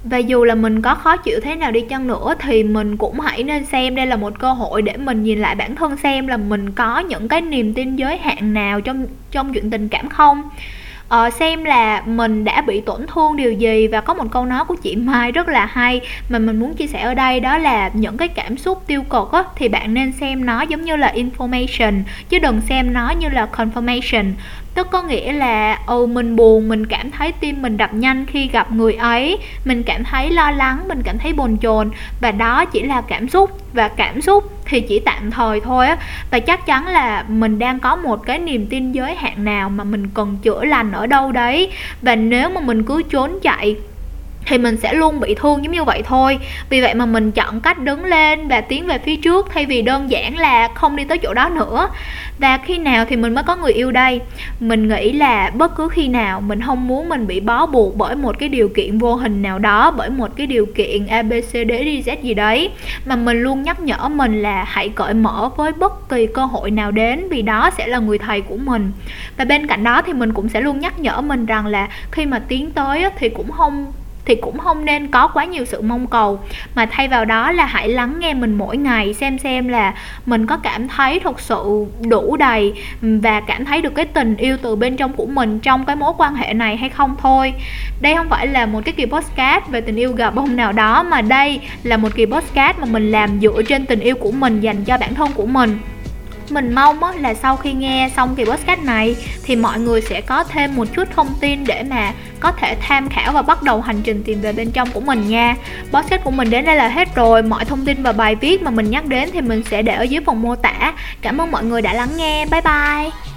và dù là mình có khó chịu thế nào đi chăng nữa thì mình cũng hãy nên xem đây là một cơ hội để mình nhìn lại bản thân xem là mình có những cái niềm tin giới hạn nào trong trong chuyện tình cảm không. Ờ, xem là mình đã bị tổn thương điều gì và có một câu nói của chị Mai rất là hay mà mình muốn chia sẻ ở đây đó là những cái cảm xúc tiêu cực á, thì bạn nên xem nó giống như là information chứ đừng xem nó như là confirmation tức có nghĩa là ừ mình buồn, mình cảm thấy tim mình đập nhanh khi gặp người ấy. Mình cảm thấy lo lắng, mình cảm thấy bồn chồn. Và đó chỉ là cảm xúc. Và cảm xúc thì chỉ tạm thời thôi á. Và chắc chắn là mình đang có một cái niềm tin giới hạn nào mà mình cần chữa lành ở đâu đấy. Và nếu mà mình cứ trốn chạy thì mình sẽ luôn bị thương giống như vậy thôi. Vì vậy mà mình chọn cách đứng lên và tiến về phía trước thay vì đơn giản là không đi tới chỗ đó nữa. Và khi nào thì mình mới có người yêu đây? Mình nghĩ là bất cứ khi nào mình không muốn mình bị bó buộc bởi một cái điều kiện vô hình nào đó, bởi một cái điều kiện abcd z gì đấy, mà mình luôn nhắc nhở mình là hãy cởi mở với bất kỳ cơ hội nào đến vì đó sẽ là người thầy của mình. Và bên cạnh đó thì mình cũng sẽ luôn nhắc nhở mình rằng là khi mà tiến tới thì cũng không thì cũng không nên có quá nhiều sự mong cầu. Mà thay vào đó là hãy lắng nghe mình mỗi ngày, xem xem là mình có cảm thấy thật sự đủ đầy và cảm thấy được cái tình yêu từ bên trong của mình trong cái mối quan hệ này hay không thôi. Đây không phải là một cái kỳ podcast về tình yêu gà bông nào đó, mà đây là một kỳ podcast mà mình làm dựa trên tình yêu của mình dành cho bản thân của mình mình mong là sau khi nghe xong kỳ podcast này thì mọi người sẽ có thêm một chút thông tin để mà có thể tham khảo và bắt đầu hành trình tìm về bên trong của mình nha. Podcast của mình đến đây là hết rồi. Mọi thông tin và bài viết mà mình nhắc đến thì mình sẽ để ở dưới phần mô tả. Cảm ơn mọi người đã lắng nghe. Bye bye.